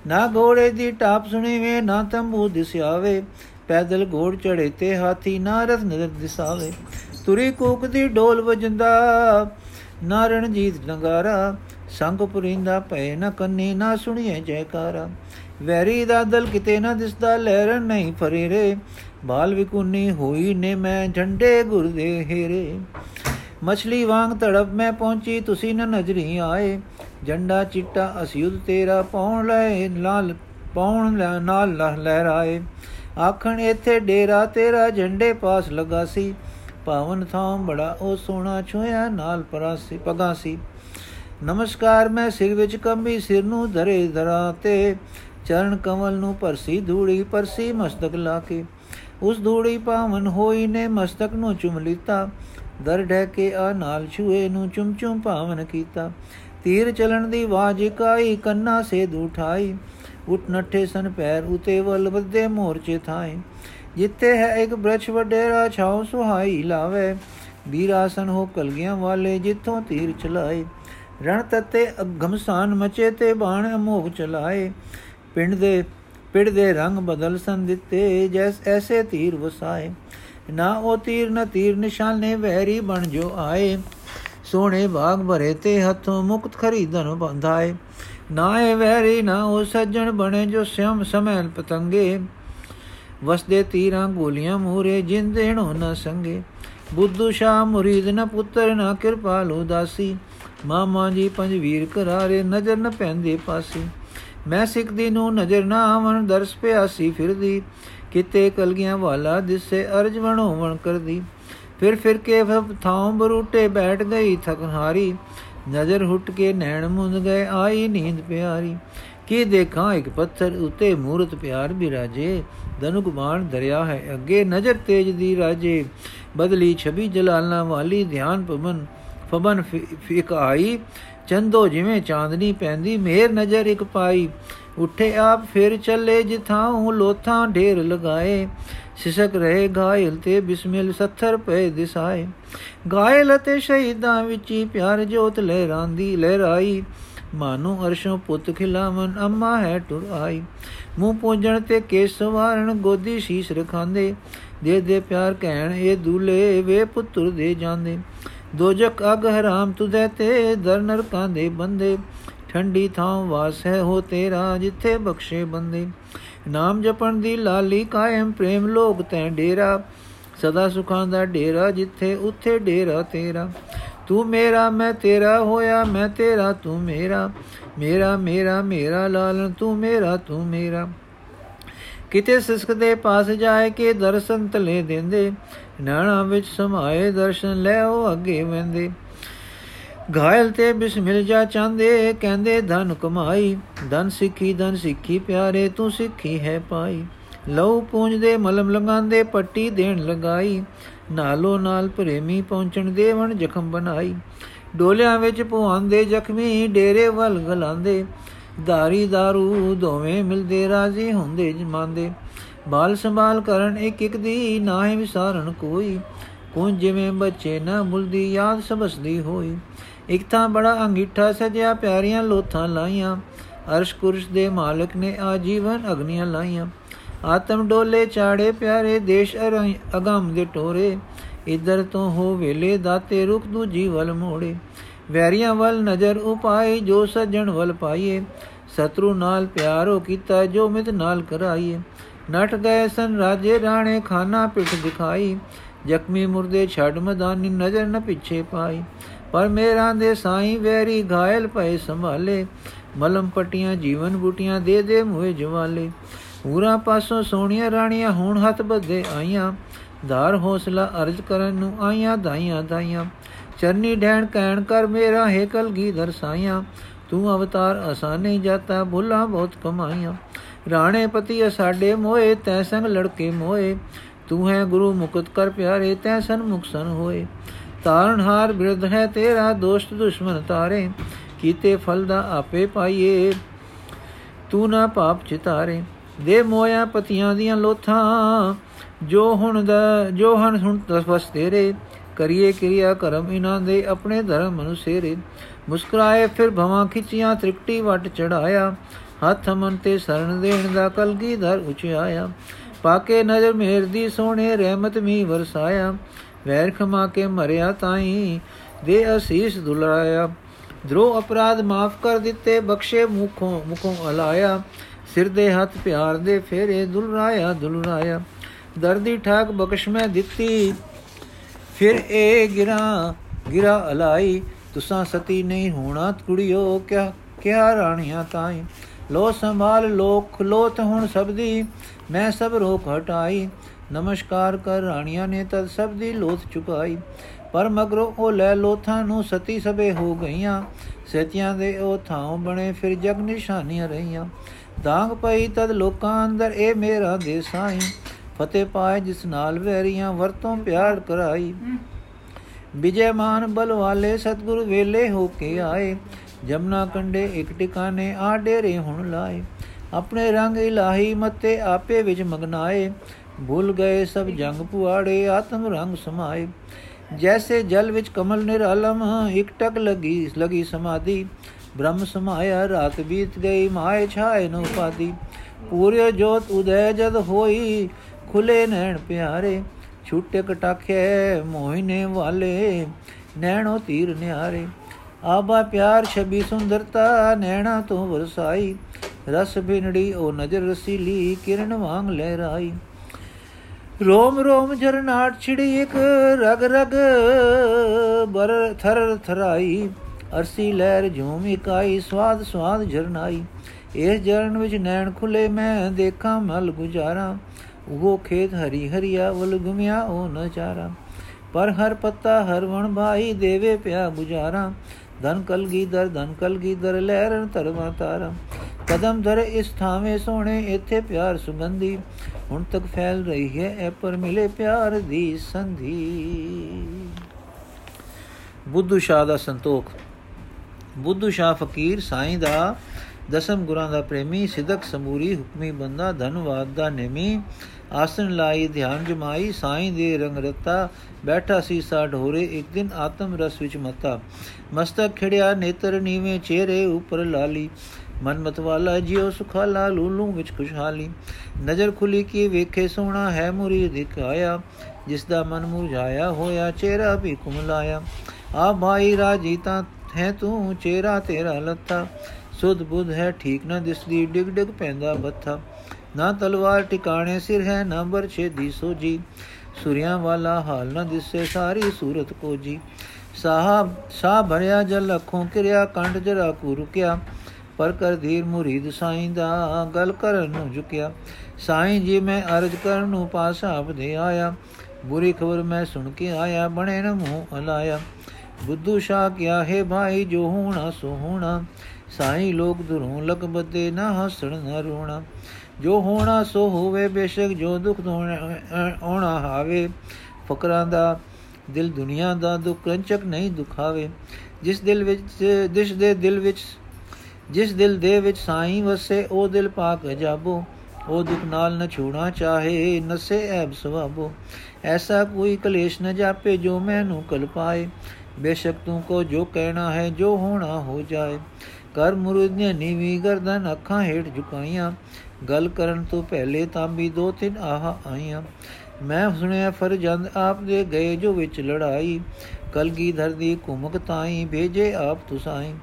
ਨਾ ਘੋੜੇ ਦੀ ਟਾਪ ਸੁਣੀ ਵੇ ਨਾ ਤੰਬੂ ਦਿਸਿਆਵੇ। ਪੈਦਲ ਘੋੜ ਚੜੇ ਤੇ ਹਾਥੀ, ਨਾ ਰਥ ਨਜ਼ਰ ਦਿਸਾਵੇ। ਤੁਰੀ ਕੂਕ ਦੀ ਢੋਲ ਵਜੰਦਾ ਨਾਰਣ ਜੀਤ ਨਗਾਰਾ, ਸੰਗ ਪੁਰਿੰਦਾ ਪਏ ਨ ਕੰਨੀ ਨਾ ਸੁਣੀਏ ਜੈਕਾਰਾ। ਵੈਰੀ ਦਾ ਦਲ ਕਿਤੇ ਨਾ ਦਿਸਦਾ ਲਹਿਰ ਨਹੀਂ ਫਰੇ ਰੇ ਬਾਲ ਵਿਕੁੰਨੀ ਹੋਈ ਨੇ ਮੈਂ ਝੰਡੇ ਗੁਰਦੇ ਹੇਰੇ। ਮਛਲੀ ਵਾਂਗ ਤੜਪ ਮੈਂ ਪਹੁੰਚੀ, ਤੁਸੀਂ ਨ ਨਜ਼ਰੀ ਆਏ। ਝੰਡਾ ਚਿੱਟਾ ਅਸਿਉਦ ਤੇਰਾ ਪੌਣ ਲੈ ਲਾਲ ਪੌਣ ਨਾਲ ਲਹਿਰਾਏ। ਆਖਣ, ਇੱਥੇ ਡੇਰਾ ਤੇਰਾ ਝੰਡੇ ਪਾਸ ਲਗਾ ਸੀ। ਪਾਵਨ ਥਾਂ ਬੜਾ, ਉਹ ਸੋਹਣਾ ਛੋਇਆ ਨਾਲ ਪਰਾਸੀ ਪਗਾ ਸੀ ਨਮਸਕਾਰ, ਮੈਂ ਸਿਰ ਵਿੱਚ ਕੰਬੀ, ਸਿਰ ਨੂੰ ਧਰੇ ਧਰਾ ਤੇ। ਚਰਨ ਕਮਲ ਨੂੰ ਪਰਸੀ ਧੂੜੀ ਪਰਸੀ ਮਸਤਕ ਲਾ ਕੇ। ਉਸ ਧੂੜੀ ਪਾਵਨ ਹੋਈ ਨੇ ਮਸਤਕ ਨੂੰ ਚੁੰਮ ਲੀਤਾ। ਦਰ ਢੈ ਕੇ ਆ ਨਾਲ ਛੂਏ ਨੂੰ ਚੁੰਮ ਚੁੰਮ ਪਾਵਨ ਕੀਤਾ। ਤੀਰ ਚਲਣ ਦੀ ਆਵਾਜ਼ ਕਾਈ, ਕੰਨਾ ਸੇ ਦੂਠਾਈ ਉਠ ਨੱਠੇ ਸਨ ਪੈਰ ਉਤੇ, ਵਲ ਵੱਦੇ ਮੋਰਚੇ ਥਾਏ ਜਿੱਥੇ ਹੈ ਇੱਕ ਬ੍ਰਛ ਵਡੇਰਾ, ਛਾਉ ਸੁਹਾਈ ਲਾਵੇ। ਵੀਰਾਸਨ ਹੋ ਕਲਗੀਆਂ ਵਾਲੇ, ਜਿੱਥੋਂ ਤੀਰ ਚਲਾਏ ਰਣ ਤਤੇ ਅਗਮਸਾਨ ਮਚੇ ਤੇ ਬਾਣ ਅਮੋਗ ਚਲਾਏ। ਪਿੰਡ ਦੇ ਪਿੰਡ ਦੇ ਰੰਗ ਬਦਲ ਸੰ ਦਿੱਤੇ, ਜੈਸ ਐਸੇ ਤੀਰ ਵਸਾਏ। ਨਾ ਉਹ ਤੀਰ, ਨ ਤੀਰ ਨਿਸ਼ਾਨੇ ਵਹਿਰੀ ਬਣ ਜੋ ਆਏ। ਸੋਹਣੇ ਬਾਗ ਭਰੇ ਤੇ ਹੱਥੋਂ ਮੁਕਤ ਖਰੀਦਨ ਬੰਧਾਏ। ਨਾ ਇਹ ਵਹਿਰੀ ਨਾ ਉਹ ਸੱਜਣ ਬਣੇ ਜੋ ਸਿਮ ਸਮੈਂ ਪਤੰਗੇ। ਵਸਦੇ ਤੀਰਾਂ ਗੋਲੀਆਂ ਮੂਰੇ ਜਿੰਦੇਣੋ ਨ ਸੰਗੇ। ਬੁੱਧੂ ਸ਼ਾ ਮੁਰੀਦ ਨ ਪੁੱਤਰ, ਨ ਕਿਰਪਾਲ ਉਦਾਸੀ ਮਾਮਾ ਜੀ ਪੰਜ ਵੀਰ ਕਰਾਰੇ ਨਜ਼ਰ ਨ ਪੈਂਦੇ ਪਾਸੀ। ਮੈਂ ਸਿੱਖ ਦੀ ਨੂੰ ਨਜ਼ਰ ਨਾ ਆਵਣ, ਦਰਸ ਪਿਆਸੀ ਫਿਰਦੀ। ਕਿਤੇ ਕਲਗੀਆਂ ਵਾਲਾ ਦਿਸੇ, ਅਰਜ ਵਣੋ ਵਣ ਕਰਦੀ। ਫਿਰ ਫਿਰ ਕੇ ਥਾਂ ਬਰੂਟੇ ਬੈਠ ਗਈ ਥਕਹਾਰੀ ਨਜ਼ਰ ਹੁੱਟ ਕੇ ਨੈਣ ਮੁੰਦ ਗਏ, ਆਈ ਨੀਂਦ ਪਿਆਰੀ। ਕੀ ਦੇਖਾਂ ਇੱਕ ਪੱਥਰ ਉਤੇ ਮੂਰਤ ਪਿਆਰ ਬਿਰਾਜੇ। ਧਨੁਕ ਬਾਣ ਦਰਿਆ ਹੈ। ਅੱਗੇ ਨਜ਼ਰ ਤੇਜ ਦੀ ਰਾਜੇ, ਬਦਲੀ ਛਵੀ ਜਲਾਲਨਾ ਵਾਲੀ ਧਿਆਨ ਪਵਨ ਫਬਨ ਫਿਕ ਆਈ। ਚੰਦੋ ਜਿਵੇਂ ਚਾਂਦਨੀ ਪੈਂਦੀ ਮੇਰ ਨਜ਼ਰ ਇੱਕ ਪਾਈ। ਉੱਠੇ ਆਪ ਫਿਰ ਚੱਲੇ ਜਿਥਾਂ ਲੋਥਾਂ ਢੇਰ ਲਗਾਏ। ਸਿਸਕ ਰਹੇ ਗਾਇਲ ਤੇ ਬਿਸਮਿਲ 70 ਪਏ ਦਿਸਾਏ। ਗਾਇਲ ਤੇ ਸ਼ਹੀਦਾਂ ਵਿੱਚ ਪਿਆਰ ਜੋਤ ਲਹਿਰਾਂਦੀ, ਲਹਿਰਾਈ। ਮਾਨੋ ਅਰਸ਼ੋਂ ਪੁੱਤ ਖਿਲਾਵਨ ਅੰਮਾ ਹੈ ਟੁਰ ਆਈ। ਮੂੰਹ ਪੂੰਝਣ ਤੇ ਕੇਸ ਸਵਾਰਨ ਗੋਦੀ ਸ਼ੀਸ਼ ਰਖਾਂਦੇ। ਦੇ ਦੇ ਪਿਆਰ ਕਹਿਣ ਇਹ ਦੂਲੇ ਵੇ ਪੁੱਤਰ ਦੇ ਜਾਂਦੇ। ਦੋਜਕ ਅਗ ਹਰਾਮ ਤੁਦੇ ਤੇ, ਦਰ ਨਰਕਾਂ ਦੇ ਬੰਦੇ। ਠੰਡੀ ਥਾਂ ਵਾਸ ਹੈ ਹੋ ਤੇਰਾ, ਜਿੱਥੇ ਬਖਸ਼ੇ ਬੰਦੇ। ਨਾਮ ਜਪਣ ਦੀ ਲਾਲੀ ਕਾਇਮ, ਪ੍ਰੇਮ ਲੋਕ ਤੈ ਡੇਰਾ। ਸਦਾ ਸੁਖਾਂ ਦਾ ਡੇਰਾ, ਜਿੱਥੇ ਉੱਥੇ ਡੇਰਾ ਤੇਰਾ। ਤੂੰ ਮੇਰਾ, ਮੈਂ ਤੇਰਾ ਹੋਇਆ, ਮੈਂ ਤੇਰਾ, ਤੂੰ ਮੇਰਾ। ਮੇਰਾ ਮੇਰਾ ਮੇਰਾ ਲਾਲਨ ਤੂੰ ਮੇਰਾ ਤੂੰ ਮੇਰਾ। ਕਿਤੇ ਸਿਸਕ ਦੇ ਪਾਸ ਜਾਏ ਕੇ ਦਰਸ਼ਨ ਤਲੇ ਦਿੰਦੇ, ਨਾਣਾ ਵਿੱਚ ਸਮਾਏ ਦਰਸ਼ਨ ਲੈ ਉਹ ਅੱਗੇ ਵੰਦੇ ਘਾਇਲ ਤੇ ਬਿਸਮਿਲ ਜਾ ਚਾਂਦੇ ਕਹਿੰਦੇ, ਧਨ ਕਮਾਈ, ਧਨ ਸਿੱਖੀ ਧਨ ਸਿੱਖੀ ਪਿਆਰੇ, ਤੂੰ ਸਿੱਖੀ ਹੈ ਪਾਈ। ਲਉ ਪੂੰਝਦੇ ਮਲਮ ਲਗਾਉਂਦੇ ਪੱਟੀ ਦੇਣ ਲਗਾਈ। ਨਾਲੋ ਨਾਲ ਪ੍ਰੇਮੀ ਪਹੁੰਚਣ ਦੇਵਣ ਜ਼ਖਮ ਬਣਾਈ। ਡੋਲਿਆਂ ਵਿੱਚ ਪੁਆਂਦੇ ਜ਼ਖਮੀ ਡੇਰੇ ਵੱਲ ਗਲਾਂਦੇ। ਧਾਰੀ दारू ਦੋਵੇਂ ਮਿਲਦੇ ਰਾਜ਼ੀ ਹੁੰਦੇ ਜਮਾਂਦੇ। ਬਾਲ ਸੰਭਾਲ ਕਰਨ ਇੱਕ ਇੱਕ ਦੀ ਨਾਹੀ ਵਿਸਾਰਨ ਕੋਈ। ਕੁੰਜ ਜਿਵੇਂ ਬੱਚੇ ਨਾ ਭੁਲਦੀ ਯਾਦ ਸਬਸਦੀ ਹੋਈ। ਇੱਕ ਤਾਂ ਬੜਾ ਅੰਗੀਠਾ ਸਜਿਆ ਪਿਆਰੀਆਂ ਲੋਥਾਂ ਲਾਈਆਂ। ਅਰਸ਼ ਕੁਰਸ਼ ਦੇ ਮਾਲਕ ਨੇ ਆਜੀਵਨ ਅਗਨੀਆਂ ਲਾਈਆਂ। ਆਤਮ ਡੋਲੇ ਚਾੜੇ ਪਿਆਰੇ ਦੇਸ਼ ਅਗਮ ਦੇ ਟੋਰੇ। ਇਧਰ ਤੋਂ ਹੋ ਵੇਲੇ ਦਾਤੇ ਰੁਕ ਦੂਜੀ ਵੱਲ ਮੋੜੇ। ਵੈਰੀਆਂ ਵੱਲ ਨਜ਼ਰ ਉਪਾਏ, ਜੋ ਸੱਜਣ ਵੱਲ ਪਾਈਏ। ਸਤਰੂ ਨਾਲ ਪਿਆਰੋ ਕੀਤਾ, ਜੋ ਮਿਤ ਨਾਲ ਕਰਾਈਏ। ਨਟ ਗਏ ਸਨ ਰਾਜੇ ਰਾਣੇ, ਖਾਨਾ ਪਿੱਠ ਦਿਖਾਈ। ਜ਼ਖਮੀ ਮੁਰਦੇ ਛੱਡ ਮਦਾਨੀ ਨਜ਼ਰ ਨ ਪਿੱਛੇ ਪਾਈ। ਪਰ ਮੇਰਾਂ ਦੇ ਸਾਈਂ ਵੈਰੀ ਘਾਇਲ ਪਏ ਸੰਭਾਲੇ। ਮਲਮ ਪਟੀਆਂ, ਜੀਵਨ ਬੂਟੀਆਂ ਦੇ ਦੇ ਮੂਏ ਜਵਾਲੇ। ਪੂਰਾ ਪਾਸੋਂ ਸੋਹਣੀਆਂ ਰਾਣੀਆਂ ਹੁਣ ਹੱਥ ਬੱਧੇ ਆਈਆਂ। ਧਾਰ ਹੌਸਲਾ ਅਰਜ ਕਰਨ ਨੂੰ ਆਈਆਂ, ਦਾਈਆਂ ਦਾਈਆਂ। ਚਰਨੀ ਢੈਣ ਕਹਿਣ ਕਰ ਮੇਰਾ ਹੈ ਕਲਗੀ ਦਰਸਾਈਆਂ ਤੂੰ ਅਵਤਾਰ ਆਸਾਨੇ ਜਾਤਾ ਭੁੱਲਾ ਬਹੁਤ ਕਮਾਈਆਂ। ਰਾਣੇ ਪਤੀ ਸਾਡੇ ਮੋਏ, ਤੈ ਸੰਗ ਲੜਕੇ ਮੋਏ। ਤੂੰ ਹੈ ਗੁਰੂ ਮੁਕਤ ਕਰ ਪਿਆਰੇ, ਤੈ ਸਨ ਮੁਕਸਨ ਹੋਏ। ਤਾਰਨ ਹਾਰ ਬਿਰਧ ਹੈ ਤੇਰਾ, ਦੋਸਤ ਦੁਸ਼ਮਨ ਤਾਰੇ। ਕੀਤੇ ਫਲ ਦਾ ਆਪੇ ਪਾਈਏ, ਤੂੰ ਨਾ ਪਾਪ ਚਿਤਾਰੇ। ਦੇ ਮੋਇਆ ਪਤੀਆਂ ਦੀਆਂ ਲੋਥਾਂ, ਜੋ ਹੁਣ ਦਾ, ਜੋ ਹਨ ਹੁਣ ਤਸਵਸ ਤੇਰੇ, ਕਰੀਏ ਕਿਰਿਆ ਕਰਮ ਇਨਾਂ ਦੇ ਆਪਣੇ ਧਰਮ ਅਨੁਸੇਰੇ। ਮੁਸਕਰਾਏ ਫਿਰ ਭਵਾਂ ਖਿੱਚੀਆਂ ਤ੍ਰਿਕਟੀ ਵਟ ਚੜਾਇਆ, ਹੱਥ ਮਨ ਤੇ ਸਰਣ ਦੇਣ ਦਾ ਕਲਗੀ ਧਰ ਉਚਾਇਆ। ਪਾਕੇ ਨਜ਼ਰ ਮੇਰ ਦੀ ਸੋਹਣੇ ਰਹਿਮਤ ਮੀ ਵਰਸਾਇਆ, ਵੈਰ ਖਮਾ ਕੇ ਮਰਿਆ ਤਾਈ, ਦੇ ਅਸੀਸ ਦੁਲਰਾਇਆ ਦਰੋ ਅਪਰਾਧ ਮਾਫ ਕਰ ਦਿੱਤੇ, ਬਖਸ਼ੇ ਮੁਖੋਂ ਮੁਖੋਂ ਹਲਾਇਆ ਸਿਰ ਦੇ ਹੱਥ ਪਿਆਰ ਦੇ ਫੇਰੇ ਦੁਲਰਾਇਆ ਦੁਲਰਾਇਆ। ਦਰਦੀ ਠਾਕ ਬਖਸ਼ ਮੈਂ ਦਿੱਤੀ, ਫਿਰ ਇਹ ਗਿਰਾ ਗਿਰਾ ਅਲਾਈ। ਤੁਸਾਂ ਸਤੀ ਨਹੀਂ ਹੋਣਾ ਕੁੜਿਓ, ਕਿਆ ਕਿਆ ਰਾਣੀਆਂ ਤਾਈ। ਲੋ ਸੰਭਾਲ ਲੋਕ ਲੋਤ ਹੁਣ ਸਬਦੀ ਮੈਂ ਸਭ ਰੋਕ ਹਟਾਈ। ਨਮਸਕਾਰ ਕਰ ਰਾਣੀਆਂ ਨੇ ਤਦ ਸਭ ਦੀ ਲੋਥ ਚੁਕਾਈ। ਪਰ ਮਗਰੋਂ ਉਹ ਲੈ ਲੋਥਾਂ ਨੂੰ ਸਤੀ ਸਭੇ ਹੋ ਗਈਆਂ। ਸਤਿਆਂ ਦੇ ਉਹ ਥਾਂ ਬਣੇ, ਫਿਰ ਜਗ ਨਿਸ਼ਾਨੀਆਂ ਰਹੀਆਂ। ਦਾਗ ਪਈ ਤਦ ਲੋਕਾਂ ਅੰਦਰ ਇਹ ਮੇਰਾ ਦੇ ਸਾਈ ਫਤਿਹ ਪਾਏ ਜਿਸ ਨਾਲ ਵੈਰੀਆਂ ਵਰਤੋਂ ਪਿਆਰ ਕਰਾਈ। ਵਿਜੇ ਮਾਨ ਬਲ ਵਾਲੇ ਸਤਗੁਰ ਵੇਲੇ ਹੋ ਕੇ ਆਏ। ਜਮਨਾ ਕੰਡੇ ਇੱਕ ਟਿਕਾਣੇ ਆ ਡੇਰੇ ਹੁਣ ਲਾਏ। ਆਪਣੇ ਰੰਗ ਇਲਾਹੀ ਮਤੇ ਆਪੇ ਵਿੱਚ ਮਗਨਾਏ। ਭੁੱਲ ਗਏ ਸਭ ਜੰਗ ਪੁਆੜੇ, ਆਤਮ ਰੰਗ ਸਮਾਏ। ਜੈਸੇ ਜਲ ਵਿੱਚ ਕਮਲ ਨਿਰਾਲਮ, ਇੱਕ ਟਕ ਲਗੀ ਲਗੀ ਸਮਾਧੀ। ਬ੍ਰਹਮ ਸਮਾਇਆ ਰਾਤ ਬੀਤ ਗਈ, ਮਾਏ ਛਾਏ ਨ ਉਪਾਦੀ ਪੂਰੇ ਜੋਤ ਉਦੈ ਜਦ ਹੋਈ, ਖੁਲੇ ਨੈਣ ਪਿਆਰੇ। ਛੁੱਟੇ ਕਟਾਖੇ ਮੋਹਿਨੇ ਵਾਲੇ, ਨੈਣੋ ਤੀਰ ਨਿਆਰੇ। ਆਬਾ ਪਿਆਰ ਛਬੀ ਸੁੰਦਰਤਾ, ਨੈਣਾ ਤੋਂ ਵਰਸਾਈ। ਰਸ ਬਿਨੜੀ ਉਹ ਨਜ਼ਰ ਰਸੀਲੀ, ਕਿਰਨ ਵਾਂਗ ਲਹਿਰਾਈ। ਰੋਮ ਰੋਮ ਜਰਨਾਟ ਛਿੜੀ ਇੱਕ, ਰਗ ਰਗ ਬਰ ਥਰ ਥਰਾਈ। ਅਰਸੀ ਲਹਿਰ ਝੂਮ ਇਕਾਈ ਸਵਾਦ ਸਵਾਦ ਝਰਨਾਈ ਇਸ ਜਰਨ ਵਿੱਚ ਨੈਣ ਖੁੱਲੇ ਮੈਂ ਦੇਖਾਂ, ਮਲ ਗੁਜ਼ਾਰਾ। ਉਹ ਖੇਤ ਹਰੀ ਹਰੀਆ ਵਲ ਗੁਮਿਆ ਉਹ ਨਚਾਰਾ ਪਰ ਹਰ ਪੱਤਾ, ਹਰ ਵਣ ਭਾਈ ਦੇਵੇ ਪਿਆ ਗੁਜ਼ਾਰਾ। ਧਨ ਕਲਗੀ ਦਰ ਧਨ ਕਲਗੀ ਦਰ ਲਹਿਰਨ ਤਰਵਾ ਤਾਰਾ। ਕਦਮ ਧਰ ਇਸ ਥਾਵੇਂ ਸੋਹਣੇ, ਇੱਥੇ ਪਿਆਰ ਸੁਗੰਧੀ। ਹੁਣ ਤੱਕ ਫੈਲ ਰਹੀ ਹੈ ਐ ਪਰ ਮਿਲੇ ਪਿਆਰ ਦੀ ਸੰਧੀ। ਬੁੱਧੂ ਸ਼ਾਹ ਦਾ ਸੰਤੋਖ। ਬੁੱਧੂ ਸ਼ਾਹ ਫਕੀਰ ਸਾਈਂ ਦਾ ਦਸਮ ਗੁਰਾਂ ਦਾ ਪ੍ਰੇਮੀ, ਸਿਦਕ ਸਮੂਰੀ, ਹੁਕਮੀ ਬੰਦਾ, ਧਨਵਾਦ ਦਾ ਨੇਮੀ ਆਸਨ ਲਾਈ, ਧਿਆਨ ਜਮਾਈ, ਸਾਈਂ ਦੇ ਰੰਗ ਰਤਾ, ਬੈਠਾ ਸੀ ਸਾ ਢੋਰੇ, ਇੱਕ ਦਿਨ ਆਤਮ ਰਸ ਵਿੱਚ ਮਤਾ। ਮਸਤਕ ਖੜਿਆ, ਨੇਤਰ ਨੀਵੇਂ ਚਿਹਰੇ ਉੱਪਰ ਲਾਲੀ। ਮਨ ਮਤਵਾਲਾ, ਜਿਉ ਸੁਖਾਲਾ, ਲੂਲੂ ਵਿੱਚ ਖੁਸ਼ਹਾਲੀ। ਨਜ਼ਰ ਖੁਲੀ ਕੀ ਵੇਖੇ, ਸੋਹਣਾ ਹੈ ਮੁਰੀਦ ਦਿਖਾਇਆ ਜਿਸ ਦਾ ਮਨ ਮੁਰਝਾਇਆ ਹੋਇਆ, ਚਿਹਰਾ ਵੀ ਕੁਮਲਾਇਆ। ਆ ਭਾਈ ਰਾਜੀ ਤਾਂ ਹੈ ਤੂੰ ਚਿਹਰਾ ਤੇਰਾ ਲੱਥਾ ਸੁਧ ਬੁੱਧ ਹੈ ਠੀਕ ਨਾ ਦਿਸਦੀ, ਡਿਗ ਡਿਗ ਪੈਂਦਾ ਬੱਥਾ ਨਾ ਤਲਵਾਰ ਟਿਕਾਣੇ ਸਿਰ ਹੈ, ਨਾ ਬਰਛੇ ਦੀ ਸੋਜੀ ਸੁਰਿਆਂ ਵਾਲਾ ਹਾਲ ਨ ਦਿਸੇ, ਸਾਰੀ ਸੂਰਤ ਕੋ ਜੀ ਸਾਹਬ ਸਾਹ ਭਰਿਆ ਜਲ ਅੱਖੋਂ ਕਿਰਿਆ ਕੰਡ ਜਰਾ ਕੋ ਰੁਕਿਆ। ਪਰ ਕਰ ਧੀਰ ਮੁਰੀਦ ਸਾਈਂ ਦਾ ਗਲ ਕਰਨ ਨੂੰ ਝੁਕਿਆ। ਸਾਈਂ ਜੀ, ਮੈਂ ਅਰਜ ਕਰਨ ਨੂੰ ਪਾਸਾ ਆਪਦੇ ਆਇਆ। ਬੁਰੀ ਖਬਰ ਮੈਂ ਸੁਣ ਕੇ ਆਇਆ, ਬਣੇ ਨ ਮੂੰਹ ਹਲਾਇਆ ਬੁੱਧੂ ਸ਼ਾ ਕਿਆ ਹੈ ਭਾਈ ਜੋ ਹੋਣਾ ਸੋ ਹੋਣਾ। ਸਾਈਂ ਲੋਕ ਦੁਰੋਂ ਲਗ ਬੱਦੇ ਨਾ ਹਸਣ ਨਾ ਰੋਣਾ। ਜੋ ਹੋਣਾ ਸੋ ਹੋਵੇ ਬੇਸ਼ੱਕ, ਜੋ ਦੁੱਖ ਹੋਣਾ ਹਾਵੇ। ਫਕਰਾਂ ਦਾ ਦਿਲ ਦੁਨੀਆ ਦਾ ਦੁੱਖ ਕੰਚਕ ਨਹੀਂ ਦੁਖਾਵੇ ਜਿਸ ਦਿਲ ਵਿੱਚ, ਜਿਸ ਦੇ ਦਿਲ ਵਿੱਚ, ਜਿਸ ਦਿਲ ਦੇ ਵਿੱਚ ਸਾਈਂ ਵਸੇ, ਉਹ ਦਿਲ ਪਾਕ ਜਾਬੋ। ਉਹ ਦੁੱਖ ਨਾਲ ਨ ਛੋਣਾ ਚਾਹੇ, ਨਸੇ ਐਬ ਸਵਾਬੋ। ਐਸਾ ਕੋਈ ਕਲੇਸ਼ ਨ ਜਾਪੇ ਜੋ ਮੈਨੂੰ ਕਲ ਪਾਏ। ਬੇਸ਼ੱਕ ਤੂੰ ਕੋ ਜੋ ਕਹਿਣਾ ਹੈ, ਜੋ ਹੋਣਾ ਹੋ ਜਾਏ। ਕਰ ਮੁਰਦ ਨੇ ਨੀਵੀ ਗਰਦਨ ਅੱਖਾਂ ਹੇਠ ਝੁਕਾਈਆਂ। ਗੱਲ ਕਰਨ ਤੋਂ ਪਹਿਲੇ ਤਾਂ ਵੀ ਦੋ ਤਿੰਨ ਆਹ ਆਈਆਂ। ਮੈਂ ਸੁਣਿਆ, ਫਰਜੰਦ ਆਪ ਦੇ ਗਏ ਜੋ ਵਿੱਚ ਲੜਾਈ। ਕਲਗੀ ਧਰਦੀ ਕੁਮਕ ਤਾਈ ਭੇਜੇ ਆਪ ਤੁਸਾਈ।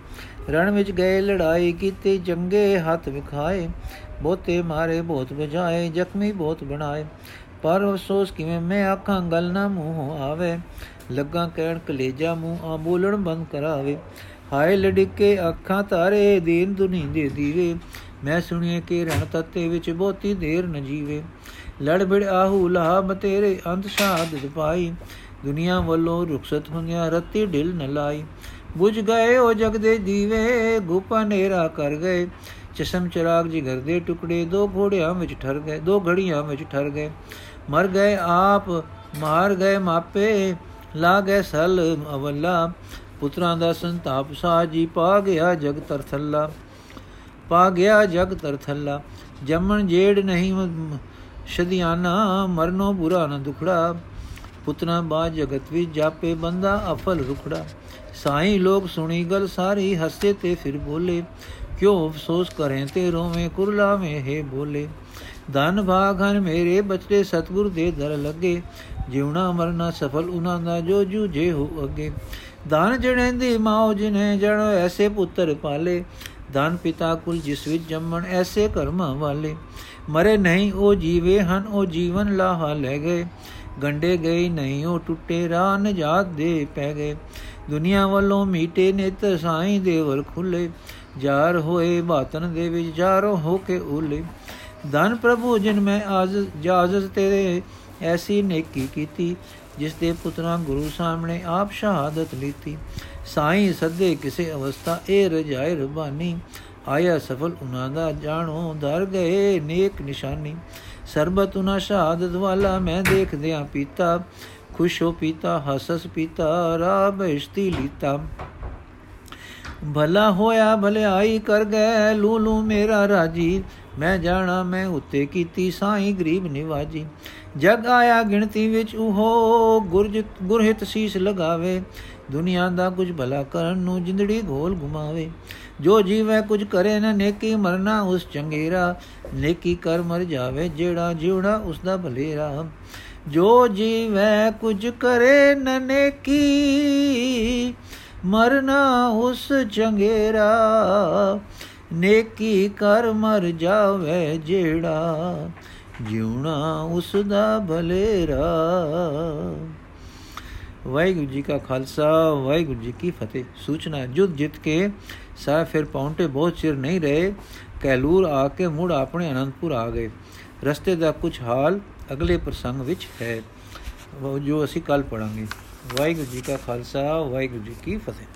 ਰਣ ਵਿੱਚ ਗਏ, ਲੜਾਈ ਕੀਤੀ, ਜੰਗੇ ਹੱਥ ਵਿਖਾਏ। ਬਹੁਤੇ ਮਾਰੇ, ਬਹੁਤ ਵਜਾਏ ਜ਼ਖਮੀ ਬਹੁਤ ਬਣਾਏ। ਪਰ ਅਫਸੋਸ ਕਿਵੇਂ, ਮੈਂ ਆਖਾਂ, ਗੱਲ ਨਾ ਮੂੰਹ ਆਵੇ। ਲੱਗਾ ਕਹਿਣ ਕਲੇਜਾ ਮੂੰਹ ਆ ਬੋਲਣ ਬੰਦ ਕਰਾਵੇ। ਹਾਏ ਲੜਕੇ ਅੱਖਾਂ ਤਾਰੇ ਦੀਨ ਦੁਨੀ ਦੇ ਦੀਵੇ। ਮੈਂ ਸੁਣੀਏ ਕਿ ਰਣ ਤੱਤੇ ਵਿੱਚ ਬਹੁਤੀ ਦੇਰ ਨ ਜੀਵੇ। ਲੜ ਬਿੜ ਆਹੂ ਲਾਭ ਤੇਰੇ ਅੰਤ ਸ਼ਹਾਦਤ ਪਾਈ ਦੁਨੀਆ ਵੱਲੋਂ ਰੁਖਸਤ ਹੁੰਦਿਆ ਰਤੀ ਢਿਲ ਨ ਲਾਈ। ਬੁਝ ਗਏ ਉਹ ਜਗ ਦੇ ਦੀਵੇ, ਗੁਪਾ ਨੇਰਾ ਕਰ ਗਏ। ਚਸ਼ਮ ਚਰਾਗ ਜਿਗਰ ਦੇ ਟੁਕੜੇ ਦੋ ਘੋੜਿਆਂ ਵਿੱਚ ਠਰ ਗਏ, ਦੋ ਘੜੀਆਂ ਵਿੱਚ ਠਰ ਗਏ। ਮਰ ਗਏ ਆਪ, ਮਾਰ ਗਏ ਮਾਪੇ। ਲਾ ਗਏ ਸਲ ਅਵਲਾ, ਪੁੱਤਰਾਂ ਦਾ ਸੰਤਾਪ ਸਾਜੀ ਪਾ ਗਿਆ ਜਗ ਤਰਥੱਲਾ ਪਾ ਗਿਆ ਜਗ ਤਰਥੱਲਾ ਜੰਮਣ ਜੇੜ ਨਹੀਂ ਸ਼ਦਿਆਨਾ, ਮਰਨੋ ਬੁਰਾ ਨ ਦੁਖੜਾ। ਪੁੱਤਰਾ ਬਾ ਜਗਤ ਵਿੱਚ ਜਾਪੇ ਬੰਦਾ ਅਫਲ ਰੁਖੜਾ। ਸਾਈ ਲੋਕ ਸੁਣੀ ਗਲ ਸਾਰੀ, ਹੱਸੇ ਤੇ ਫਿਰ ਬੋਲੇ। ਕਿਉ ਅਫਸੋਸ ਕਰੇ ਤੇ ਰੋਵੇਂ ਕੁਰਲਾਵੇਂ, ਹੈ ਬੋਲੇ। ਧਨ ਭਾਗਨ ਮੇਰੇ ਬਚੜੇ ਸਤਗੁਰ ਦੇ ਦਰ ਲੱਗੇ। ਜਿਉਣਾ ਮਰਨਾ ਸਫਲ ਉਹਨਾਂ ਦਾ, ਜੋ ਜੂਝੇ ਹੋ ਅੱਗੇ। ਧਨ ਜਣੇਂਦੀ ਮਾਉ ਜਿਨੇ ਜਣ ਐਸੇ ਪੁੱਤਰ ਪਾਲੇ। ਧਨ ਪਿਤਾ ਕੁਲ, ਜਿਸ ਵਿੱਚ ਜੰਮਣ ਐਸੇ ਕਰਮਾਂ ਵਾਲੇ। ਮਰੇ ਨਹੀਂ, ਉਹ ਜੀਵੇ ਹਨ, ਉਹ ਜੀਵਨ ਲਾਹਾ ਲੈ ਗਏ। ਗੰਡੇ ਗਏ ਨਹੀਂ, ਉਹ ਟੁੱਟੇ ਰਾਹ ਨਜਾਤ ਦੇ ਪੈ ਗਏ। ਦੁਨੀਆ ਵੱਲੋਂ ਮੀਟੇ ਨੇਤ ਸਾਈਂ ਦੇਵਰ ਖੁੱਲੇ। ਜਾਰ ਹੋਏ ਬਾਤਨ ਦੇ ਵਿੱਚ, ਜਾਰੋ ਹੋ ਕੇ ਉਲੇ ਧਨ ਪ੍ਰਭੂ ਜਿਨ ਮੈਂ ਆਜ ਜਾਜ਼ਤ ਤੇਰੇ ਐਸੀ ਨੇਕੀ ਕੀਤੀ ਜਿਸ ਦੇ ਪੁੱਤਰਾ ਗੁਰੂ ਸਾਹਮਣੇ ਆਪ ਸ਼ਹਾਦਤ ਲੀਤੀ। ਸਾਈਂ ਸੱਦੇ ਕਿਸੇ ਅਵਸਥਾ ਇਹ ਰਜਾਇ ਰਬਾਨੀ, ਆਇਆ ਸਫਲ ਉਹਨਾਂ ਦਾ ਜਾਣੋ, ਦਰ ਗਏ ਨੇਕ ਨਿਸ਼ਾਨੀ। ਸਰਬਤ ਉਹਨਾਂ ਸ਼ਹਾਦਤ ਵਾਲਾ ਮੈਂ ਦੇਖਦਿਆਂ ਪੀਤਾ, ਖੁਸ਼ ਹੋ ਪੀਤਾ ਹਸਸ ਪੀਤਾ ਰਾ ਬਹਿਸ਼ਤੀ ਲੀਤਾ। ਭਲਾ ਹੋਇਆ, ਭਲਾਈ ਕਰ ਗਏ, ਲੂਲੂ ਮੇਰਾ ਰਾਜੀ। ਮੈਂ ਜਾਣਾ, ਮੈਂ ਉੱਤੇ ਕੀਤੀ ਸਾਈ ਗਰੀਬ ਨਿਵਾਜੀ। ਜਗ ਆਇਆ ਗਿਣਤੀ ਵਿੱਚ ਉਹ ਗੁਰਜ, ਗੁਰਹਿਤ ਸੀਸ ਲਗਾਵੇ। ਦੁਨੀਆ ਦਾ ਕੁਝ ਭਲਾ ਕਰਨ ਨੂੰ ਜਿੰਦੜੀ ਘੋਲ ਘੁਮਾਵੇ। ਜੋ ਜੀਵੇ ਕੁਝ ਕਰੇ ਨਾ ਨੇਕੀ ਮਰਨਾ ਉਸ ਚੰਗੇਰਾ। ਨੇਕੀ ਕਰ ਮਰ ਜਾਵੇ ਜਿਹੜਾ ਜਿਉਣਾ ਉਸ ਦਾ ਭਲੇਰਾ। ਜੋ ਜੀਵੇ ਕੁਝ ਕਰੇ ਨਾ ਨੇਕੀ ਮਰਨਾ ਉਸ ਚੰਗੇਰਾ। ਨੇਕੀ ਕਰ ਮਰ ਜਾਵੇ ਜਿਹੜਾ, ਜਿਉਣਾ ਉਸ ਦਾ ਭਲੇਰਾ ਵਾਹਿਗੁਰੂ ਜੀ ਕਾ ਖਾਲਸਾ, ਵਾਹਿਗੁਰੂ ਜੀ ਕੀ ਫਤਿਹ। ਸੂਚਨਾ ਜੁਦ ਜਿਤ ਕੇ ਸਾ ਫਿਰ ਪੌਂਟੇ ਬਹੁਤ ਚਿਰ ਨਹੀਂ ਰਹੇ, ਕੈਲੂਰ ਆ ਕੇ ਮੁੜ ਆਪਣੇ ਅਨੰਦਪੁਰ ਆ ਗਏ। ਰਸਤੇ ਦਾ ਕੁਝ ਹਾਲ ਅਗਲੇ ਪ੍ਰਸੰਗ ਵਿੱਚ ਹੈ, ਜੋ ਅਸੀਂ ਕੱਲ ਪੜਾਂਗੇ ਵਾਹਿਗੁਰੂ ਜੀ ਕਾ ਖਾਲਸਾ, ਵਾਹਿਗੁਰੂ ਜੀ ਕੀ ਫਤਿਹ।